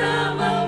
summer.